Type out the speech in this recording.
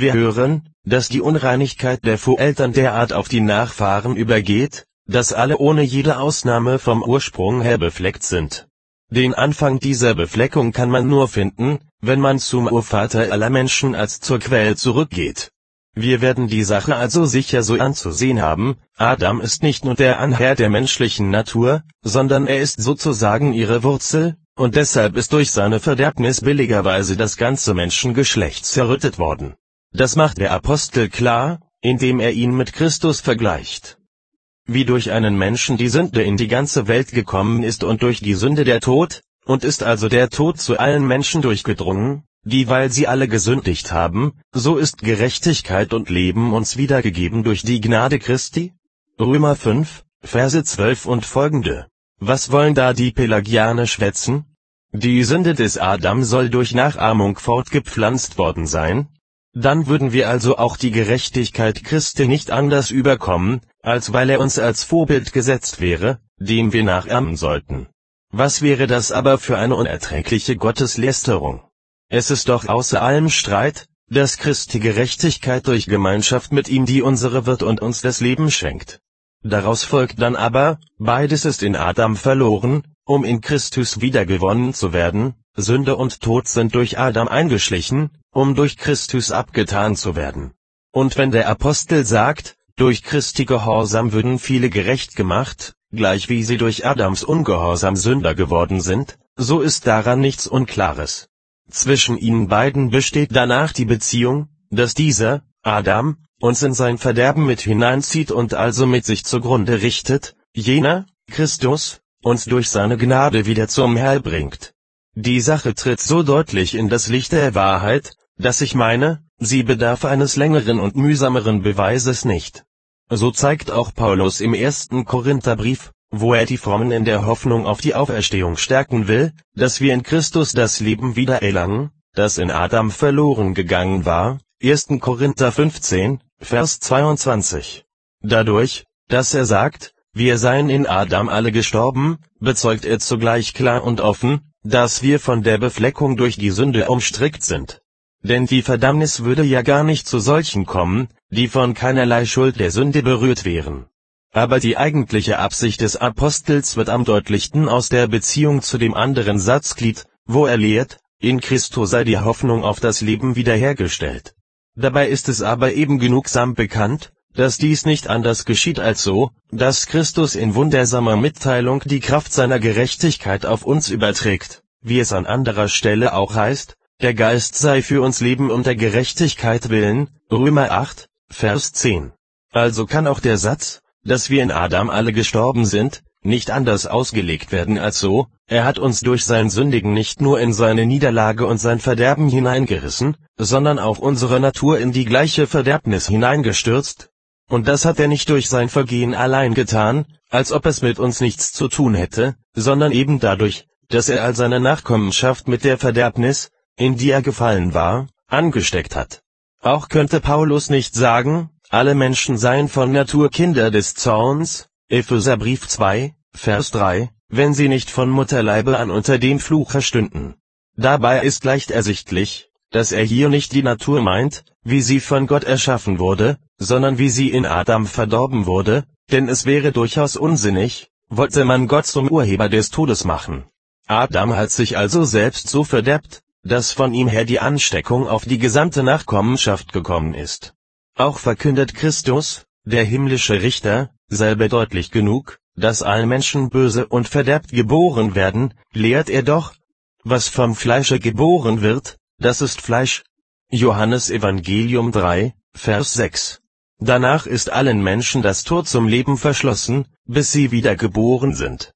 Wir hören, dass die Unreinigkeit der Voreltern derart auf die Nachfahren übergeht, dass alle ohne jede Ausnahme vom Ursprung her befleckt sind. Den Anfang dieser Befleckung kann man nur finden, wenn man zum Urvater aller Menschen als zur Quelle zurückgeht. Wir werden die Sache also sicher so anzusehen haben, Adam ist nicht nur der Anherr der menschlichen Natur, sondern er ist sozusagen ihre Wurzel, und deshalb ist durch seine Verderbnis billigerweise das ganze Menschengeschlecht zerrüttet worden. Das macht der Apostel klar, indem er ihn mit Christus vergleicht wie durch einen Menschen die Sünde in die ganze Welt gekommen ist und durch die Sünde der Tod, und ist also der Tod zu allen Menschen durchgedrungen, die weil sie alle gesündigt haben, so ist Gerechtigkeit und Leben uns wiedergegeben durch die Gnade Christi? Römer 5, Verse 12 und folgende. Was wollen da die Pelagianer schwätzen? Die Sünde des Adam soll durch Nachahmung fortgepflanzt worden sein, dann würden wir also auch die Gerechtigkeit Christi nicht anders überkommen, als weil er uns als Vorbild gesetzt wäre, dem wir nachahmen sollten. Was wäre das aber für eine unerträgliche Gotteslästerung? Es ist doch außer allem Streit, dass Christi Gerechtigkeit durch Gemeinschaft mit ihm die unsere wird und uns das Leben schenkt. Daraus folgt dann aber, beides ist in Adam verloren, um in Christus wiedergewonnen zu werden, Sünde und Tod sind durch Adam eingeschlichen, um durch Christus abgetan zu werden. Und wenn der Apostel sagt, durch Christi Gehorsam würden viele gerecht gemacht, gleich wie sie durch Adams Ungehorsam Sünder geworden sind, so ist daran nichts Unklares. Zwischen ihnen beiden besteht danach die Beziehung, dass dieser, Adam, uns in sein Verderben mit hineinzieht und also mit sich zugrunde richtet, jener, Christus, uns durch seine Gnade wieder zum Heil bringt. Die Sache tritt so deutlich in das Licht der Wahrheit, dass ich meine, sie bedarf eines längeren und mühsameren Beweises nicht. So zeigt auch Paulus im ersten Korintherbrief, wo er die Frommen in der Hoffnung auf die Auferstehung stärken will, dass wir in Christus das Leben wieder erlangen, das in Adam verloren gegangen war, 1. Korinther 15, Vers 22. Dadurch, dass er sagt, wir seien in Adam alle gestorben, bezeugt er zugleich klar und offen, dass wir von der Befleckung durch die Sünde umstrickt sind. Denn die Verdammnis würde ja gar nicht zu solchen kommen, die von keinerlei Schuld der Sünde berührt wären. Aber die eigentliche Absicht des Apostels wird am deutlichsten aus der Beziehung zu dem anderen Satzglied, wo er lehrt, in Christo sei die Hoffnung auf das Leben wiederhergestellt. Dabei ist es aber eben genugsam bekannt, dass dies nicht anders geschieht als so, dass Christus in wundersamer Mitteilung die Kraft seiner Gerechtigkeit auf uns überträgt, wie es an anderer Stelle auch heißt, der Geist sei für uns Leben um der Gerechtigkeit willen, Römer 8, Vers 10. Also kann auch der Satz, dass wir in Adam alle gestorben sind, nicht anders ausgelegt werden als so, er hat uns durch sein Sündigen nicht nur in seine Niederlage und sein Verderben hineingerissen, sondern auch unsere Natur in die gleiche Verderbnis hineingestürzt. Und das hat er nicht durch sein Vergehen allein getan, als ob es mit uns nichts zu tun hätte, sondern eben dadurch, dass er all seine Nachkommenschaft mit der Verderbnis, in die er gefallen war, angesteckt hat. Auch könnte Paulus nicht sagen, alle Menschen seien von Natur Kinder des Zorns, Epheserbrief 2, Vers 3, wenn sie nicht von Mutterleibe an unter dem Fluche stünden. Dabei ist leicht ersichtlich, dass er hier nicht die Natur meint, wie sie von Gott erschaffen wurde, sondern wie sie in Adam verdorben wurde, denn es wäre durchaus unsinnig, wollte man Gott zum Urheber des Todes machen. Adam hat sich also selbst so verderbt, dass von ihm her die Ansteckung auf die gesamte Nachkommenschaft gekommen ist. Auch verkündet Christus, der himmlische Richter, selber deutlich genug, dass all Menschen böse und verderbt geboren werden, lehrt er doch, was vom Fleische geboren wird, das ist Fleisch. Johannes Evangelium 3, Vers 6. Danach ist allen Menschen das Tor zum Leben verschlossen, bis sie wieder geboren sind.